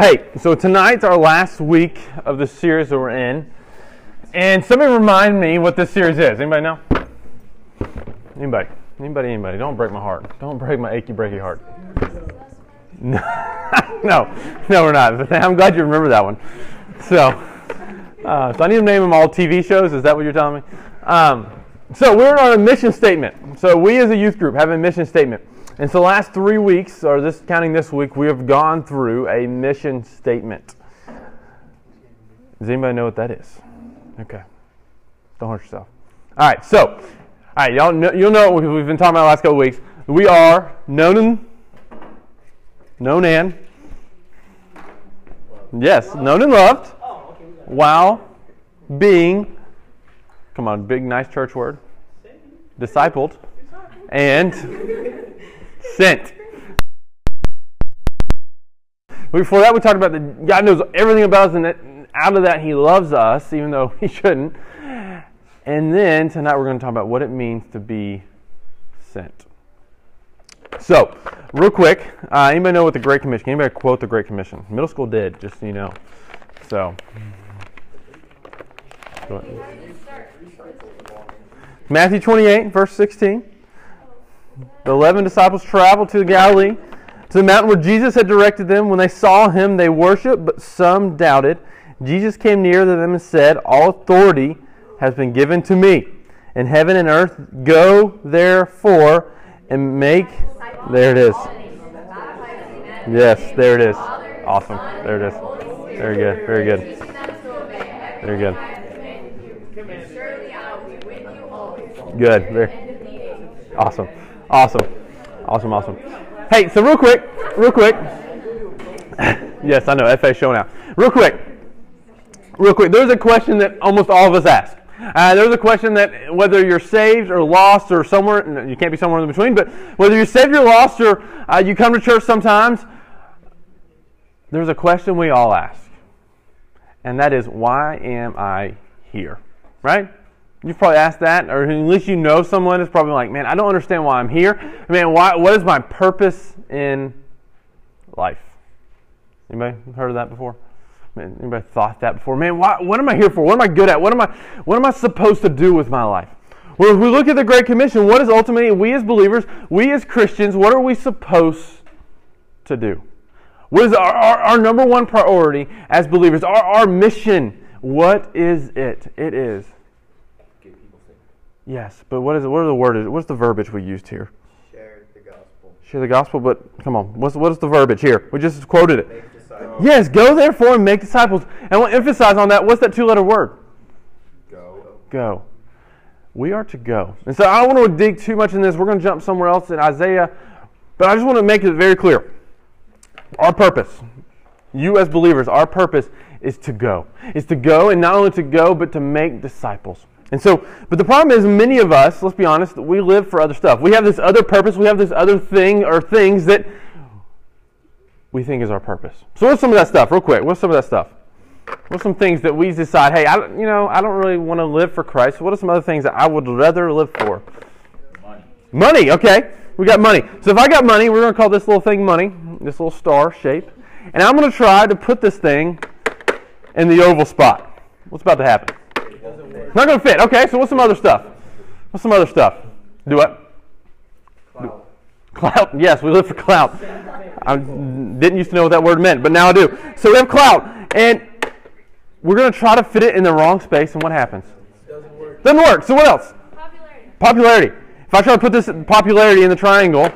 Hey, so tonight's our last week of the series that we're in. And somebody remind me what this series is. Anybody know? Anybody? Anybody? Anybody? Don't break my heart. Don't break my achy, breaky heart. No, no, no, we're not. I'm glad you remember that one. So, uh, so I need to name them all TV shows. Is that what you're telling me? Um, so we're on a mission statement. So we as a youth group have a mission statement. And so the last three weeks, or this counting this week, we have gone through a mission statement. Does anybody know what that is? Okay. Don't hurt yourself. All right, so, all right, y'all know, you'll know what we've been talking about the last couple weeks. We are known and known and yes, known and loved while being come on, big nice church word. Discipled and sent. Before that, we talked about that God knows everything about us, and that out of that, He loves us, even though He shouldn't. And then tonight, we're going to talk about what it means to be sent. So, real quick, uh, anybody know what the Great Commission? Anybody quote the Great Commission? Middle school did, just so you know. So, Matthew 28, verse 16. The eleven disciples traveled to the Galilee, to the mountain where Jesus had directed them. When they saw him, they worshiped, but some doubted. Jesus came near to them and said, All authority has been given to me in heaven and earth. Go therefore and make. There it is. Yes, there it is. Awesome. There it is. Very good. Very good. Very good. Good. Very awesome. Awesome. Awesome, awesome. Hey, so real quick, real quick. yes, I know, FA show now. Real quick, real quick. There's a question that almost all of us ask. Uh, there's a question that whether you're saved or lost or somewhere, you can't be somewhere in between, but whether you're saved or lost or uh, you come to church sometimes, there's a question we all ask. And that is, why am I here? Right? You've probably asked that, or at least you know someone is probably like, man, I don't understand why I'm here. Man, why, what is my purpose in life? Anybody heard of that before? Man, anybody thought that before? Man, why, what am I here for? What am I good at? What am I, what am I supposed to do with my life? Well, if we look at the Great Commission, what is ultimately, we as believers, we as Christians, what are we supposed to do? What is our, our, our number one priority as believers? Our, our mission, what is it? It is Yes, but what is it? What are the word? What's the verbiage we used here? Share the gospel. Share the gospel, but come on, what's what is the verbiage here? We just quoted it. Yes, go therefore and make disciples. And we'll emphasize on that. What's that two-letter word? Go. Go. We are to go. And so I don't want to dig too much in this. We're going to jump somewhere else in Isaiah, but I just want to make it very clear. Our purpose, you as believers, our purpose is to go. Is to go, and not only to go, but to make disciples. And so, but the problem is, many of us, let's be honest, we live for other stuff. We have this other purpose, we have this other thing or things that we think is our purpose. So, what's some of that stuff, real quick? What's some of that stuff? What's some things that we decide, hey, I, you know, I don't really want to live for Christ. What are some other things that I would rather live for? Money. Money, okay. We got money. So, if I got money, we're going to call this little thing money, this little star shape. And I'm going to try to put this thing in the oval spot. What's about to happen? Not going to fit. Okay, so what's some other stuff? What's some other stuff? Do what? Clout. Clout. Yes, we live for clout. I didn't used to know what that word meant, but now I do. So we have clout, and we're going to try to fit it in the wrong space, and what happens? Doesn't work. Doesn't work. So what else? Popularity. Popularity. If I try to put this popularity in the triangle,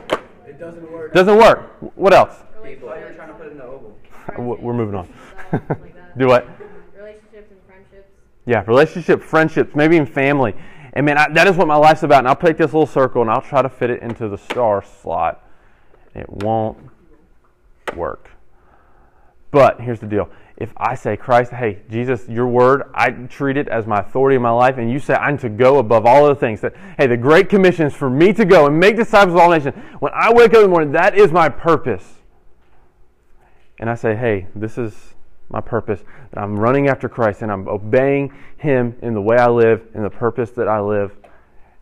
It doesn't work. doesn't work. What else? People. Why you're trying to put it in the oval? We're moving on. Stuff like that. Do what? Yeah, relationship, friendships, maybe even family. And man, I, that is what my life's about. And I'll take this little circle and I'll try to fit it into the star slot. It won't work. But here's the deal. If I say, Christ, hey, Jesus, your word, I treat it as my authority in my life, and you say I'm to go above all other things, that, hey, the Great Commission is for me to go and make disciples of all nations. When I wake up in the morning, that is my purpose. And I say, hey, this is my purpose, that I'm running after Christ and I'm obeying Him in the way I live, in the purpose that I live.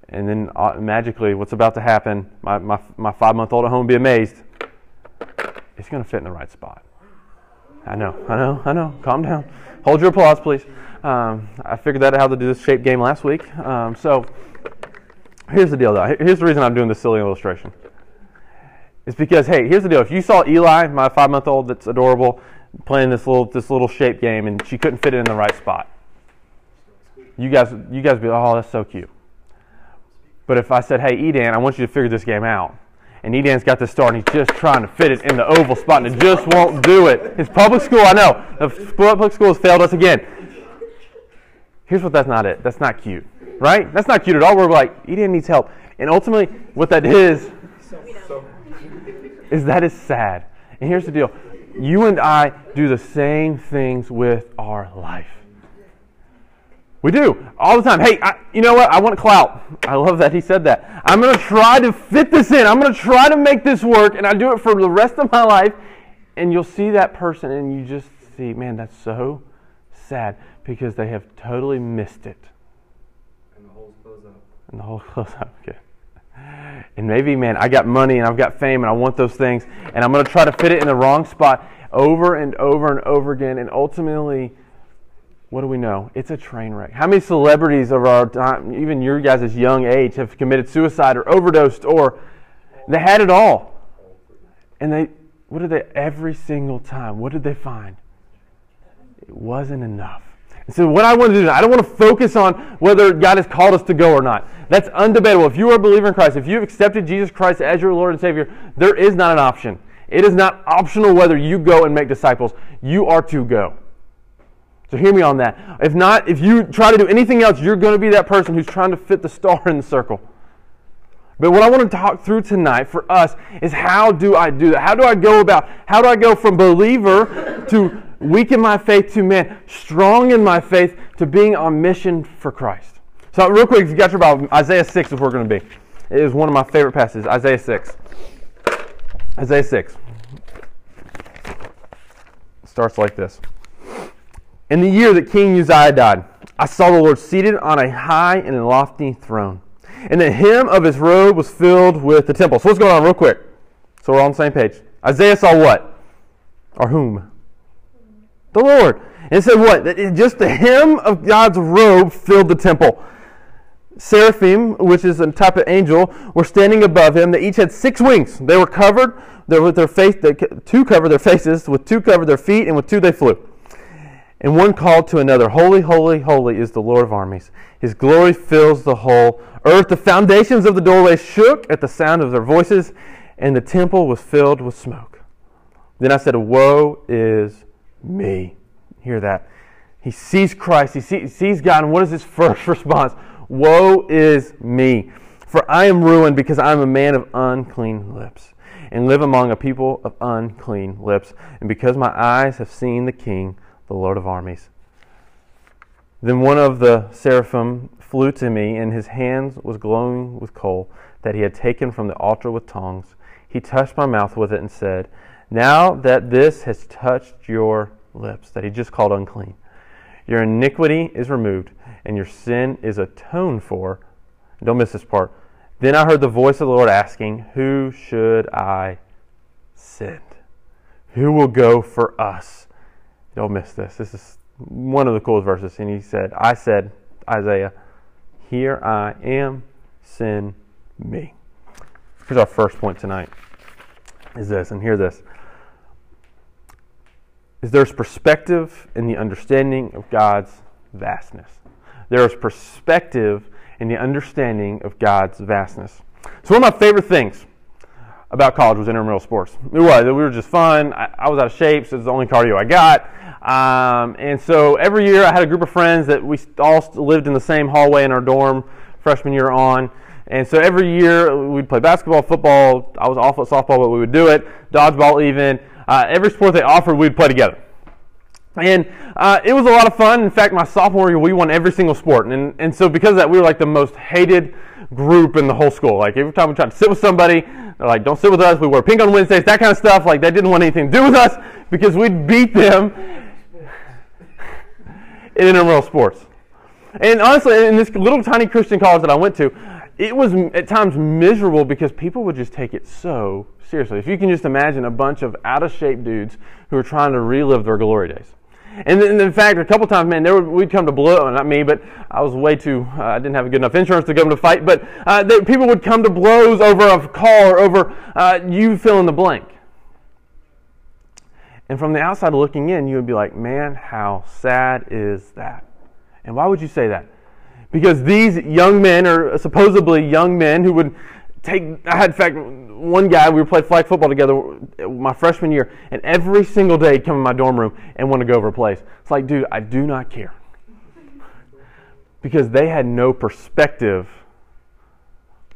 And then uh, magically, what's about to happen, my, my, my five month old at home be amazed. It's going to fit in the right spot. I know, I know, I know. Calm down. Hold your applause, please. Um, I figured out how to do this shape game last week. Um, so here's the deal, though. Here's the reason I'm doing this silly illustration. It's because, hey, here's the deal. If you saw Eli, my five-month-old that's adorable, playing this little this little shape game, and she couldn't fit it in the right spot, you guys you guys be, oh, that's so cute. But if I said, hey, Edan, I want you to figure this game out, and Edan's got this star, and he's just trying to fit it in the oval spot, and it just won't do it. It's public school, I know. The public school has failed us again. Here's what that's not it. That's not cute, right? That's not cute at all. We're like, Edan needs help. And ultimately, what that is, is that is sad. And here's the deal you and I do the same things with our life. We do all the time. Hey, I, you know what? I want clout. I love that he said that. I'm going to try to fit this in. I'm going to try to make this work, and I do it for the rest of my life. And you'll see that person, and you just see, man, that's so sad because they have totally missed it. And the holes close up. And the whole close up. Okay. And maybe, man, I got money and I've got fame and I want those things, and I'm going to try to fit it in the wrong spot over and over and over again, and ultimately what do we know? It's a train wreck. How many celebrities of our time, even your guys' young age, have committed suicide or overdosed or they had it all? And they, what did they, every single time, what did they find? It wasn't enough. And so, what I want to do, is, I don't want to focus on whether God has called us to go or not. That's undebatable. If you are a believer in Christ, if you've accepted Jesus Christ as your Lord and Savior, there is not an option. It is not optional whether you go and make disciples. You are to go. So hear me on that. If not, if you try to do anything else, you're going to be that person who's trying to fit the star in the circle. But what I want to talk through tonight for us is how do I do that? How do I go about, how do I go from believer to weak in my faith to man, strong in my faith to being on mission for Christ? So, real quick, if you got your Bible, Isaiah 6 is where we're going to be. It is one of my favorite passages, Isaiah 6. Isaiah 6 starts like this. In the year that King Uzziah died, I saw the Lord seated on a high and lofty throne. And the hem of his robe was filled with the temple. So what's going on real quick? So we're on the same page. Isaiah saw what? Or whom? The Lord. And it said what? Just the hem of God's robe filled the temple. Seraphim, which is a type of angel, were standing above him. They each had six wings. They were covered with their face. They, two covered their faces, with two covered their feet, and with two they flew. And one called to another, Holy, holy, holy is the Lord of armies. His glory fills the whole earth. The foundations of the doorway shook at the sound of their voices, and the temple was filled with smoke. Then I said, Woe is me. Hear that. He sees Christ, he sees God, and what is his first response? Woe is me. For I am ruined because I am a man of unclean lips, and live among a people of unclean lips, and because my eyes have seen the King the Lord of armies. Then one of the seraphim flew to me, and his hands was glowing with coal that he had taken from the altar with tongs. He touched my mouth with it and said, Now that this has touched your lips, that he just called unclean, your iniquity is removed, and your sin is atoned for. Don't miss this part. Then I heard the voice of the Lord asking, Who should I send? Who will go for us? Don't miss this. This is one of the coolest verses. And he said, I said, Isaiah, here I am, send me. Here's our first point tonight. Is this, and hear this. Is there's perspective in the understanding of God's vastness. There is perspective in the understanding of God's vastness. So one of my favorite things about college was intramural sports. It was. We were just fun. I, I was out of shape, so it's the only cardio I got. Um, and so every year I had a group of friends that we all lived in the same hallway in our dorm freshman year on. And so every year we'd play basketball, football. I was awful at softball, but we would do it. Dodgeball, even. Uh, every sport they offered, we'd play together. And uh, it was a lot of fun. In fact, my sophomore year, we won every single sport. And, and so because of that, we were like the most hated group in the whole school. Like every time we tried to sit with somebody, they're like, don't sit with us. We wear pink on Wednesdays, that kind of stuff. Like they didn't want anything to do with us because we'd beat them in intramural sports. And honestly, in this little tiny Christian college that I went to, it was at times miserable because people would just take it so Seriously, if you can just imagine a bunch of out of shape dudes who are trying to relive their glory days. And in fact, a couple times, man, there would, we'd come to blow. Not me, but I was way too. Uh, I didn't have good enough insurance to go to fight. But uh, people would come to blows over a call or over uh, you fill in the blank. And from the outside looking in, you would be like, man, how sad is that? And why would you say that? Because these young men, or supposedly young men, who would take. I had, in fact, one guy, we played flag football together my freshman year, and every single day he'd come in my dorm room and want to go over a place. It's like, dude, I do not care. Because they had no perspective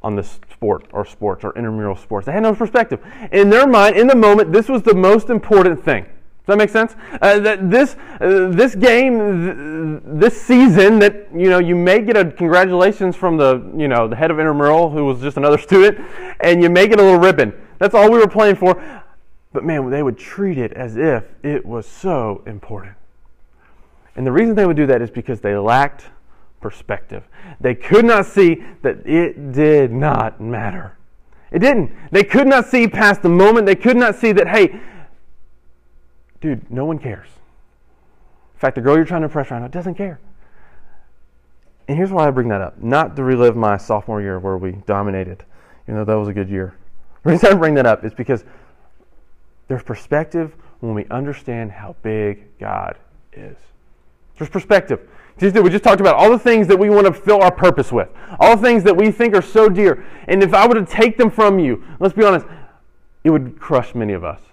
on this sport or sports or intramural sports. They had no perspective. In their mind, in the moment, this was the most important thing. Does that make sense? Uh, that this uh, this game, th- this season, that you know, you may get a congratulations from the you know the head of intramural who was just another student, and you may get a little ribbon. That's all we were playing for. But man, they would treat it as if it was so important. And the reason they would do that is because they lacked perspective. They could not see that it did not matter. It didn't. They could not see past the moment. They could not see that, hey, dude, no one cares. In fact, the girl you're trying to impress right now doesn't care. And here's why I bring that up. Not to relive my sophomore year where we dominated, even though that was a good year. The reason I bring that up is because there's perspective when we understand how big God is. There's perspective. We just talked about all the things that we want to fill our purpose with, all the things that we think are so dear. And if I were to take them from you, let's be honest, it would crush many of us.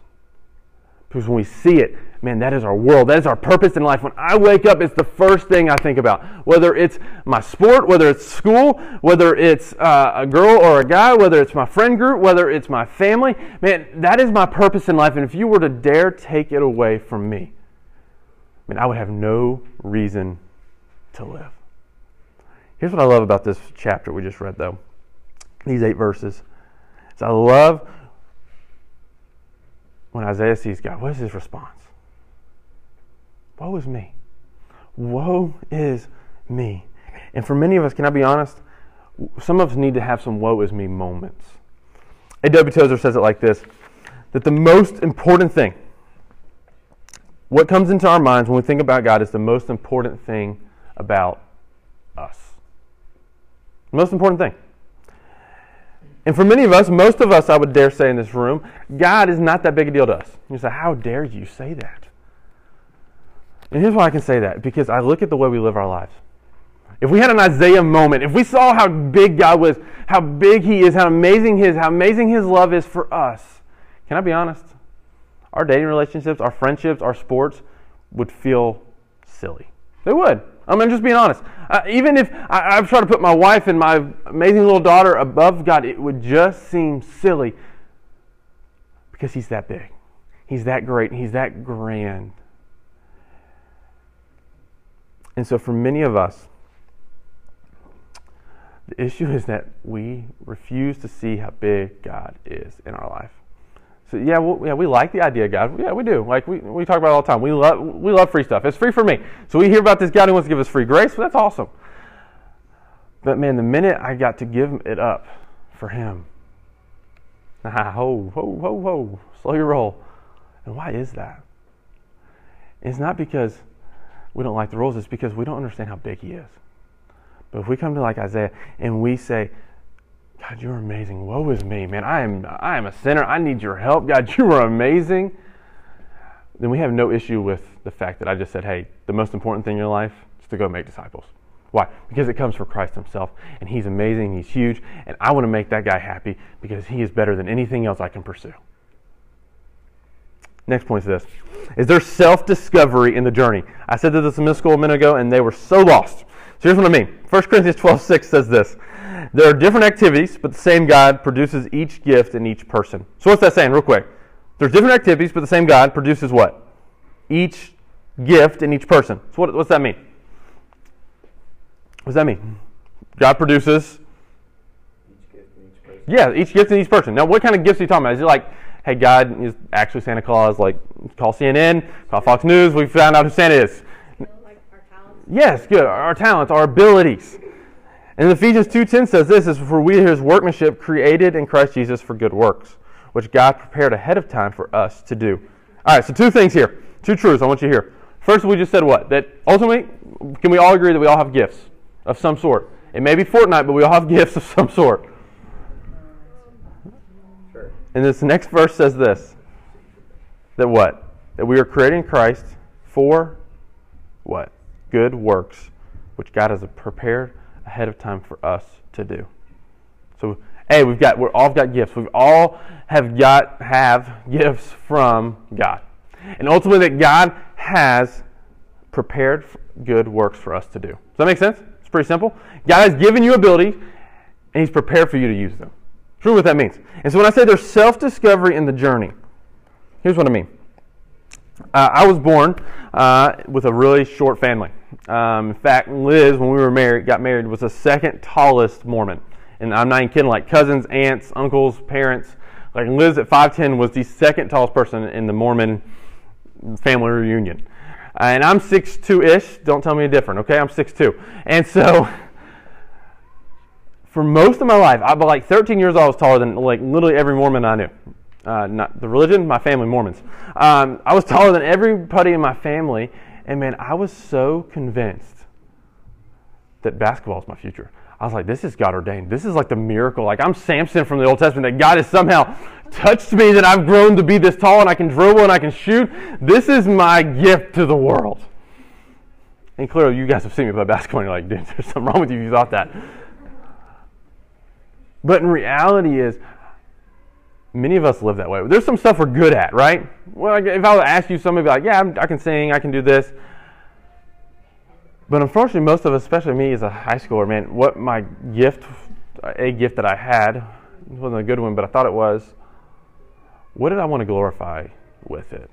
Because when we see it, man, that is our world. That is our purpose in life. When I wake up, it's the first thing I think about. Whether it's my sport, whether it's school, whether it's uh, a girl or a guy, whether it's my friend group, whether it's my family, man, that is my purpose in life. And if you were to dare take it away from me, man, I would have no reason to live. Here's what I love about this chapter we just read, though. These eight verses. I love when Isaiah sees God, what is his response? Woe is me. Woe is me. And for many of us, can I be honest? Some of us need to have some woe is me moments. A.W. Tozer says it like this that the most important thing, what comes into our minds when we think about God, is the most important thing about us. The most important thing. And for many of us, most of us, I would dare say in this room, God is not that big a deal to us. You say, How dare you say that? And here's why I can say that because I look at the way we live our lives. If we had an Isaiah moment, if we saw how big God was, how big He is, how amazing His, how amazing His love is for us, can I be honest? Our dating relationships, our friendships, our sports would feel silly. They would. I mean, I'm just being honest. Uh, even if I, I've tried to put my wife and my amazing little daughter above God, it would just seem silly because He's that big. He's that great. He's that grand. And so, for many of us, the issue is that we refuse to see how big God is in our life. So yeah, we, yeah, we like the idea of God. Yeah, we do. Like we, we talk about all the time. We love we love free stuff. It's free for me. So we hear about this God who wants to give us free grace. Well, that's awesome. But man, the minute I got to give it up for Him, ah, ho ho ho ho, slow your roll. And why is that? It's not because we don't like the rules. It's because we don't understand how big He is. But if we come to like Isaiah and we say, God, you're amazing. Woe is me, man. I am I am a sinner. I need your help. God, you are amazing. Then we have no issue with the fact that I just said, hey, the most important thing in your life is to go make disciples. Why? Because it comes from Christ Himself, and He's amazing, He's huge, and I want to make that guy happy because He is better than anything else I can pursue. Next point is this is there self discovery in the journey? I said this a minute ago, and they were so lost. Here's what I mean 1 Corinthians 12 6 says this there are different activities, but the same God produces each gift in each person. So what's that saying, real quick? There's different activities, but the same God produces what? Each gift in each person. So what, what's that mean? What does that mean? God produces. Each gift in each person. Yeah, each gift in each person. Now, what kind of gifts are you talking about? Is it like, hey, God is actually Santa Claus? Like, call CNN, call Fox News. We found out who Santa is. You know, like our talents. Yes, good. Our talents, our abilities. And Ephesians 2.10 says this, is for we are his workmanship created in Christ Jesus for good works, which God prepared ahead of time for us to do. All right, so two things here. Two truths I want you to hear. First, we just said what? That ultimately, can we all agree that we all have gifts of some sort? It may be Fortnite, but we all have gifts of some sort. Sure. And this next verse says this that what? That we are created in Christ for what? Good works, which God has prepared ahead of time for us to do. So, hey, we've got we're all got gifts. We all have got have gifts from God, and ultimately that God has prepared good works for us to do. Does that make sense? It's pretty simple. God has given you abilities, and He's prepared for you to use them. Really what that means. And so when I say there's self-discovery in the journey, here's what I mean. Uh, I was born uh, with a really short family. Um, in fact, Liz, when we were married, got married, was the second tallest Mormon. And I'm not even kidding. Like cousins, aunts, uncles, parents. Like Liz at 5'10 was the second tallest person in the Mormon family reunion. Uh, and I'm 6'2 ish. Don't tell me different, okay? I'm 6'2. And so, for most of my life, I was like 13 years old, I was taller than like literally every Mormon I knew. Uh, not the religion, my family, Mormons. Um, I was taller than everybody in my family, and man, I was so convinced that basketball is my future. I was like, this is God ordained. This is like the miracle. Like I'm Samson from the Old Testament that God has somehow touched me that I've grown to be this tall and I can dribble and I can shoot. This is my gift to the world. And clearly, you guys have seen me play basketball and you're like, dude, there's something wrong with you if you thought that. But in reality is, many of us live that way. There's some stuff we're good at, right? Well, if I ask you, somebody like, yeah, I'm, I can sing, I can do this. But unfortunately, most of us, especially me as a high schooler, man, what my gift, a gift that I had, it wasn't a good one, but I thought it was, what did I want to glorify with it?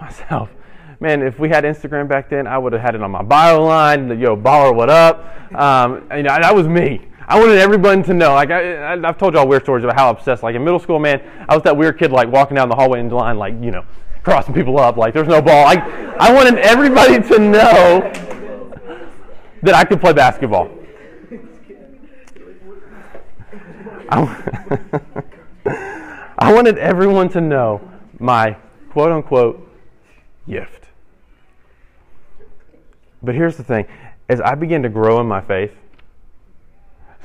Myself. Man, if we had Instagram back then, I would have had it on my bio line, yo, baller, what up? Um, you know, that was me. I wanted everyone to know. Like I, I, have told y'all weird stories about how obsessed. Like in middle school, man, I was that weird kid like walking down the hallway in line, like you know, crossing people up. Like there's no ball. Like I wanted everybody to know that I could play basketball. I, I wanted everyone to know my quote unquote gift. But here's the thing as I began to grow in my faith,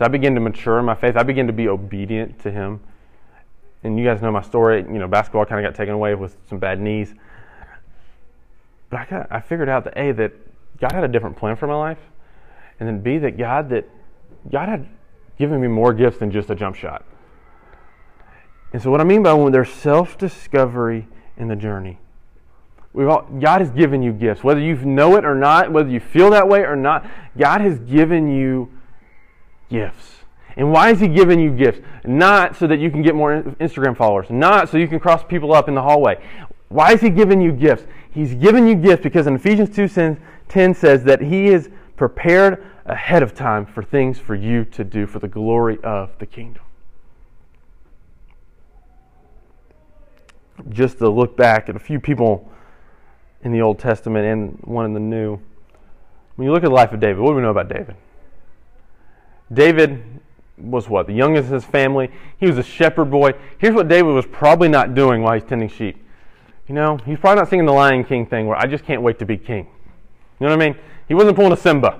as I began to mature in my faith, I began to be obedient to Him. And you guys know my story. You know, basketball kind of got taken away with some bad knees. But I, I figured out that A, that God had a different plan for my life. And then B, that God, that God had given me more gifts than just a jump shot. And so what I mean by when there's self-discovery in the journey, We've all, God has given you gifts. Whether you know it or not, whether you feel that way or not, God has given you gifts. And why is He giving you gifts? Not so that you can get more Instagram followers, not so you can cross people up in the hallway. Why is He giving you gifts? He's giving you gifts because in Ephesians 2:10 says that He is prepared ahead of time for things for you to do for the glory of the kingdom. Just to look back at a few people in the Old Testament and one in the New. When you look at the life of David, what do we know about David? David was what? The youngest in his family. He was a shepherd boy. Here's what David was probably not doing while he's tending sheep. You know, he's probably not singing the Lion King thing where I just can't wait to be king. You know what I mean? He wasn't pulling a Simba.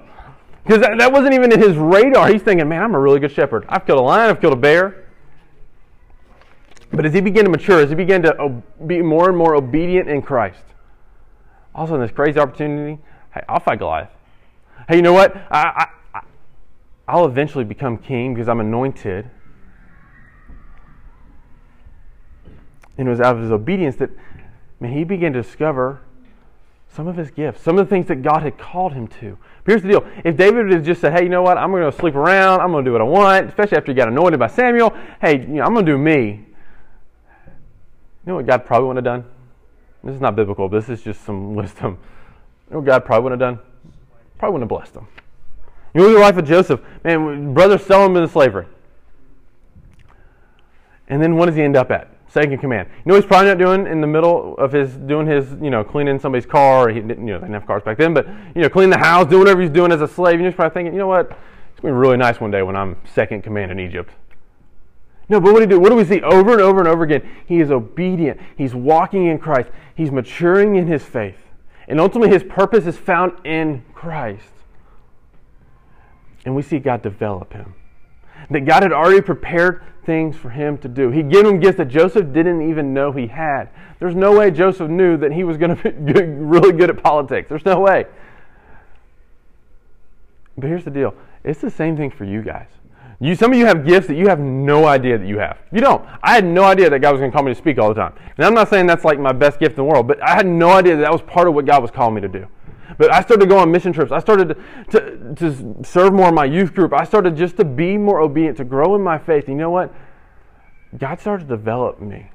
Because that, that wasn't even in his radar. He's thinking, man, I'm a really good shepherd. I've killed a lion, I've killed a bear. But as he began to mature, as he began to be more and more obedient in Christ, also in this crazy opportunity, hey, I'll fight Goliath. Hey, you know what? I, I, I'll eventually become king because I'm anointed. And it was out of his obedience that man, he began to discover some of his gifts, some of the things that God had called him to. But here's the deal. If David had just said, hey, you know what? I'm going to sleep around. I'm going to do what I want, especially after he got anointed by Samuel. Hey, you know, I'm going to do me. You know what God probably wouldn't have done? This is not biblical. This is just some wisdom. You know what God probably wouldn't have done? Probably wouldn't have blessed him. You look at the life of Joseph. Man, brothers sell him into slavery. And then what does he end up at? Second command. You know he's probably not doing in the middle of his doing his, you know, cleaning somebody's car. He didn't, you know, they didn't have cars back then, but you know, cleaning the house, doing whatever he's doing as a slave. You know, he's probably thinking, you know what? It's gonna be really nice one day when I'm second command in Egypt. No, but what do, do? what do we see over and over and over again? He is obedient. He's walking in Christ. He's maturing in his faith. And ultimately, his purpose is found in Christ. And we see God develop him. That God had already prepared things for him to do. He gave him gifts that Joseph didn't even know he had. There's no way Joseph knew that he was going to be really good at politics. There's no way. But here's the deal it's the same thing for you guys. You, some of you have gifts that you have no idea that you have. You don't. I had no idea that God was going to call me to speak all the time. And I'm not saying that's like my best gift in the world, but I had no idea that that was part of what God was calling me to do. But I started to go on mission trips. I started to, to, serve more in my youth group. I started just to be more obedient, to grow in my faith. And you know what? God started to develop me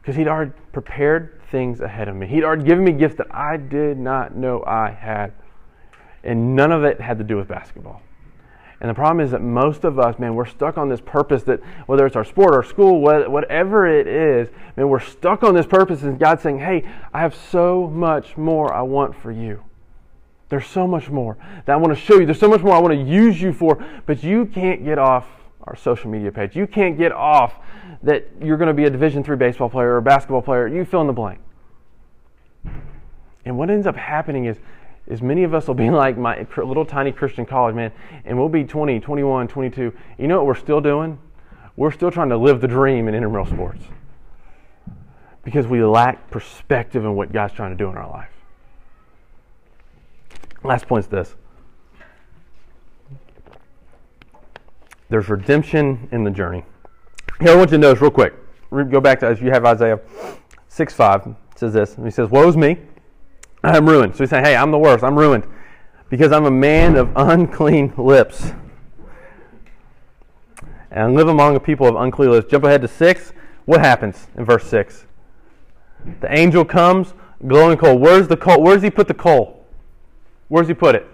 because He'd already prepared things ahead of me. He'd already given me gifts that I did not know I had. And none of it had to do with basketball. And the problem is that most of us, man, we're stuck on this purpose that whether it's our sport or school, whatever it is, man, we're stuck on this purpose and God's saying, hey, I have so much more I want for you. There's so much more that I want to show you. There's so much more I want to use you for, but you can't get off our social media page. You can't get off that you're going to be a Division three baseball player or a basketball player. You fill in the blank. And what ends up happening is is many of us will be like my little tiny Christian college, man, and we'll be 20, 21, 22. You know what we're still doing? We're still trying to live the dream in intramural sports because we lack perspective in what God's trying to do in our life. Last point is this there's redemption in the journey. Here, I want you to notice real quick. Go back to, if you have Isaiah 6 5, it says this. He says, Woe's me I'm ruined. So he's saying, hey, I'm the worst. I'm ruined because I'm a man of unclean lips. And I live among a people of unclean lips. Jump ahead to 6. What happens in verse 6? The angel comes, glowing coal. Where's the coal? Where's he put the coal? Where's he put it?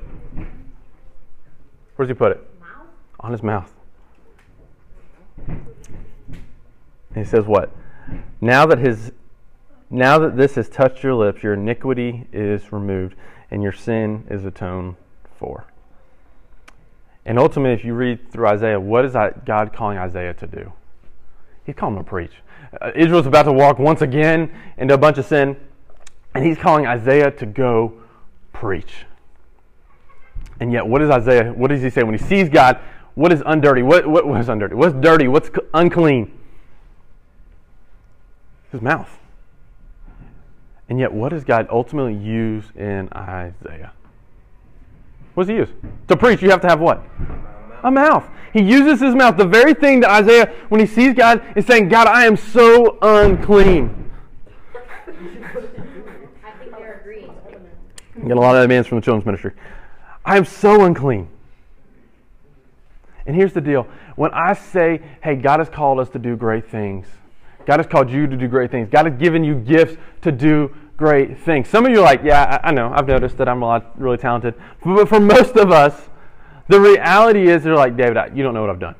Where's he put it? Mouth? On his mouth. And he says what? Now that his now that this has touched your lips, your iniquity is removed and your sin is atoned for. And ultimately, if you read through Isaiah, what is God calling Isaiah to do? He's calling him to preach. Uh, Israel's about to walk once again into a bunch of sin, and he's calling Isaiah to go preach. And yet, what does Isaiah, what does he say when he sees God? What is undirty? What, what was undirty? What's dirty? What's unclean? His mouth. And yet, what does God ultimately use in Isaiah? What does he use? To preach, you have to have what? A mouth. He uses his mouth. The very thing that Isaiah, when he sees God, is saying, God, I am so unclean. I think they're agreeing. Get a lot of demands from the children's ministry. I am so unclean. And here's the deal when I say, hey, God has called us to do great things, God has called you to do great things. God has given you gifts to do great things. Some of you are like, yeah, I, I know. I've noticed that I'm a lot really talented. But for most of us, the reality is they're like, David, I, you don't know what I've done.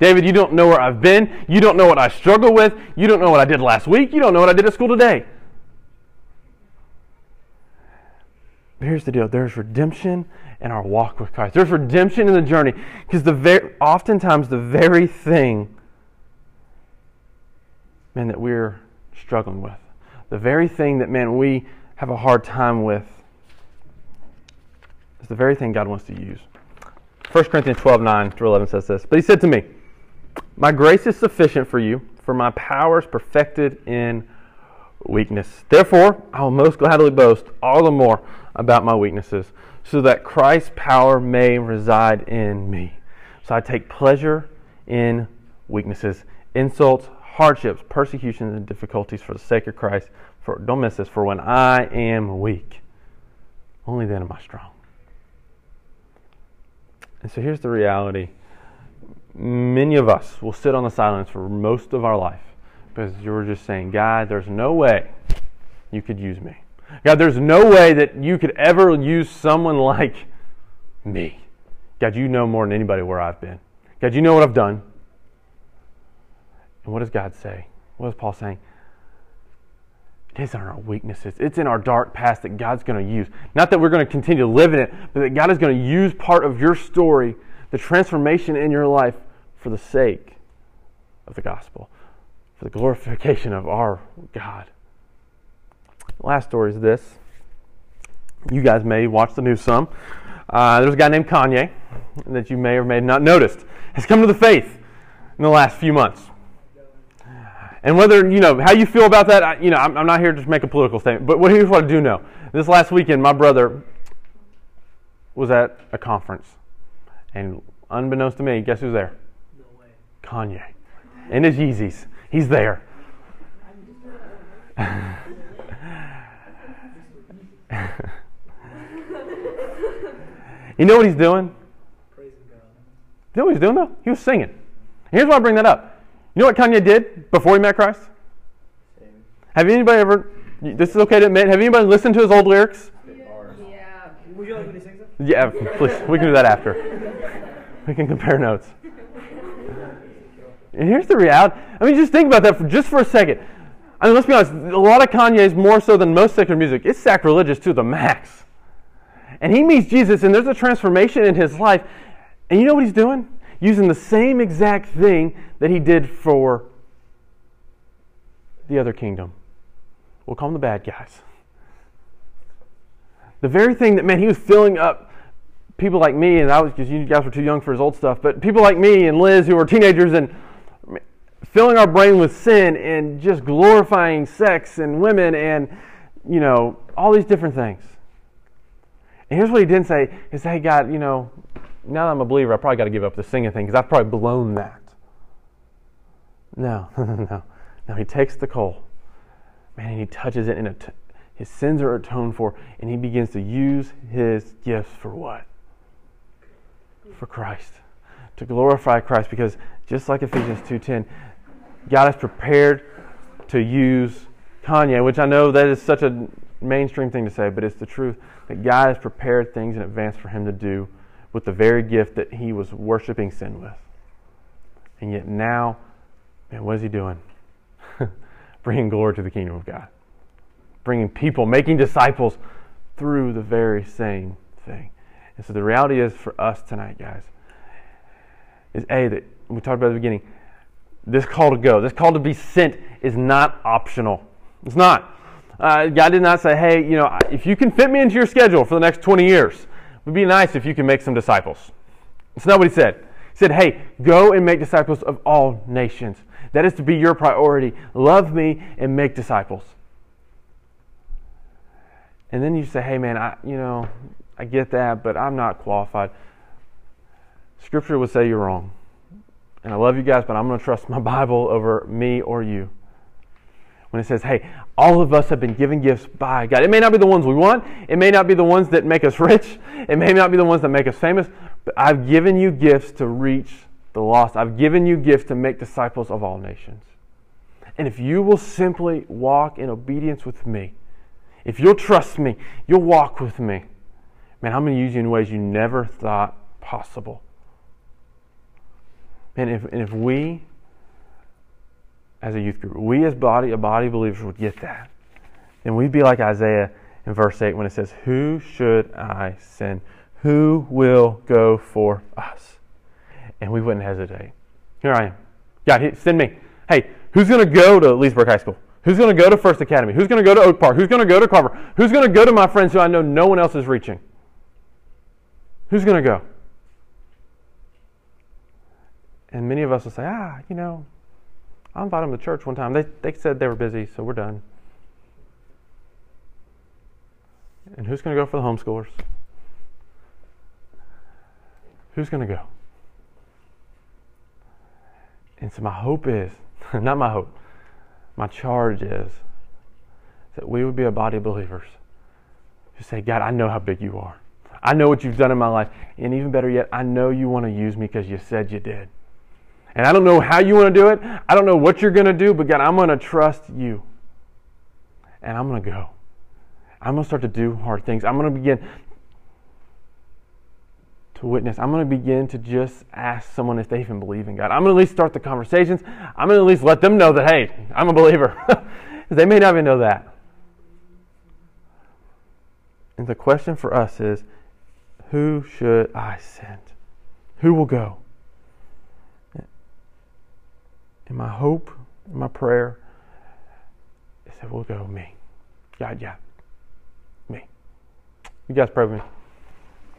David, you don't know where I've been. You don't know what I struggle with. You don't know what I did last week. You don't know what I did at school today. But here's the deal there's redemption in our walk with Christ, there's redemption in the journey. Because the very, oftentimes, the very thing man, that we're struggling with. The very thing that, man, we have a hard time with is the very thing God wants to use. 1 Corinthians 12, 9 through 11 says this. But he said to me, My grace is sufficient for you, for my power is perfected in weakness. Therefore, I will most gladly boast all the more about my weaknesses, so that Christ's power may reside in me. So I take pleasure in weaknesses, insults, hardships, persecutions, and difficulties for the sake of Christ. For don't miss this. For when I am weak, only then am I strong. And so here's the reality. Many of us will sit on the silence for most of our life because you're just saying, God, there's no way you could use me. God, there's no way that you could ever use someone like me. God, you know more than anybody where I've been. God, you know what I've done. And what does God say? What is Paul saying? It is in our weaknesses. It's in our dark past that God's going to use. Not that we're going to continue to live in it, but that God is going to use part of your story, the transformation in your life, for the sake of the gospel, for the glorification of our God. last story is this. You guys may watch the news some. Uh, there's a guy named Kanye that you may or may not noticed has come to the faith in the last few months. And whether, you know, how you feel about that, I, you know, I'm, I'm, not here to make a political statement, but what, here's what I do know. This last weekend, my brother was at a conference. And unbeknownst to me, guess who's there? No way. Kanye. In his Yeezys. He's there. you know what he's doing? You know what he's doing though? He was singing. Here's why I bring that up. You know what Kanye did before he met Christ? Same. Have anybody ever? This is okay to admit. Have anybody listened to his old lyrics? Yeah. Would you like me to sing some? Yeah, please. We can do that after. We can compare notes. And here's the reality. I mean, just think about that for just for a second. I mean, let's be honest. A lot of Kanye's more so than most secular music. It's sacrilegious to the max. And he meets Jesus, and there's a transformation in his life. And you know what he's doing? Using the same exact thing that he did for the other kingdom. We'll call them the bad guys. The very thing that, man, he was filling up people like me, and I was, because you guys were too young for his old stuff, but people like me and Liz who were teenagers and filling our brain with sin and just glorifying sex and women and, you know, all these different things. And here's what he didn't say is, hey, God, you know, now that I'm a believer, I probably got to give up the singing thing because I've probably blown that. No, no, no. He takes the coal, man, and he touches it, and his sins are atoned for, and he begins to use his gifts for what? For Christ, to glorify Christ. Because just like Ephesians two ten, God has prepared to use Kanye, which I know that is such a mainstream thing to say, but it's the truth that God has prepared things in advance for him to do with the very gift that he was worshiping sin with. And yet now, man, what is he doing? Bringing glory to the kingdom of God. Bringing people, making disciples through the very same thing. And so the reality is for us tonight, guys, is A, that we talked about at the beginning, this call to go, this call to be sent is not optional. It's not. Uh, God did not say, hey, you know, if you can fit me into your schedule for the next 20 years, would be nice if you can make some disciples. It's not what he said. He said, hey, go and make disciples of all nations. That is to be your priority. Love me and make disciples. And then you say, hey, man, I, you know, I get that, but I'm not qualified. Scripture would say you're wrong. And I love you guys, but I'm going to trust my Bible over me or you. When it says, hey, all of us have been given gifts by God. It may not be the ones we want, it may not be the ones that make us rich, it may not be the ones that make us famous, but I've given you gifts to reach the lost. I've given you gifts to make disciples of all nations. And if you will simply walk in obedience with me, if you'll trust me, you'll walk with me, man, I'm going to use you in ways you never thought possible. And if, and if we, as a youth group, we as body, a body of believers would get that, And we'd be like Isaiah in verse 8 when it says, Who should I send? Who will go for us? And we wouldn't hesitate. Here I am. God, send me. Hey, who's going to go to Leesburg High School? Who's going to go to First Academy? Who's going to go to Oak Park? Who's going to go to Carver? Who's going to go to my friends who I know no one else is reaching? Who's going to go? And many of us will say, ah, you know, I invited them to church one time. They, they said they were busy, so we're done. And who's going to go for the homeschoolers? Who's going to go? And so my hope is, not my hope, my charge is that we would be a body of believers who say, God, I know how big you are. I know what you've done in my life. And even better yet, I know you want to use me because you said you did. And I don't know how you want to do it. I don't know what you're going to do, but God, I'm going to trust you. And I'm going to go. I'm going to start to do hard things. I'm going to begin to witness. I'm going to begin to just ask someone if they even believe in God. I'm going to at least start the conversations. I'm going to at least let them know that, hey, I'm a believer. they may not even know that. And the question for us is who should I send? Who will go? And my hope, and my prayer is that we'll go, me. God, yeah. Me. You guys pray with me.